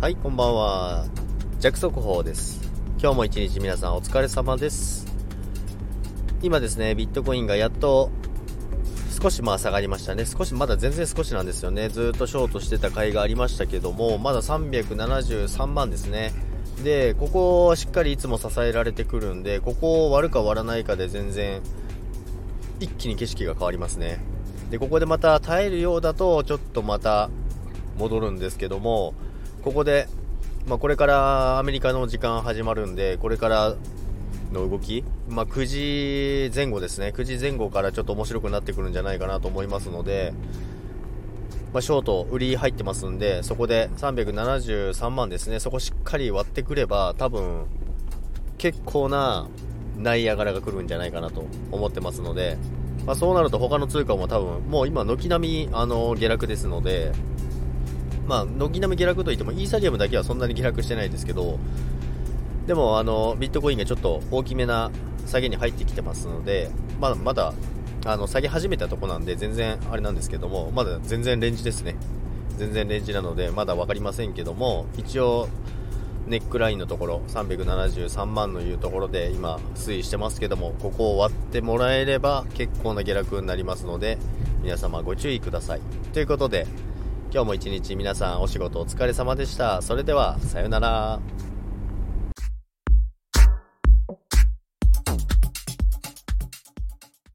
はい、こんばんは。弱速報です。今日も一日皆さんお疲れ様です。今ですね、ビットコインがやっと少しまあ下がりましたね。少し、まだ全然少しなんですよね。ずっとショートしてた甲斐がありましたけども、まだ373万ですね。で、ここはしっかりいつも支えられてくるんで、ここを割るか割らないかで全然一気に景色が変わりますね。で、ここでまた耐えるようだと、ちょっとまた戻るんですけども、ここで、まあ、これからアメリカの時間始まるんで、これからの動き、まあ、9時前後ですね、9時前後からちょっと面白くなってくるんじゃないかなと思いますので、まあ、ショート、売り入ってますんで、そこで373万ですね、そこしっかり割ってくれば、多分結構なナイアガラが来るんじゃないかなと思ってますので、まあ、そうなると他の通貨も多分、もう今、軒並みあの下落ですので、まあ、軒並み下落といっても、イーサリアムだけはそんなに下落してないですけど、でも、あの、ビットコインがちょっと大きめな下げに入ってきてますので、まだまだ、あの、下げ始めたとこなんで、全然あれなんですけども、まだ全然レンジですね。全然レンジなので、まだ分かりませんけども、一応、ネックラインのところ、373万のいうところで今、推移してますけども、ここを割ってもらえれば結構な下落になりますので、皆様ご注意ください。ということで、今日も一日皆さんお仕事お疲れ様でした。それでは、さようなら。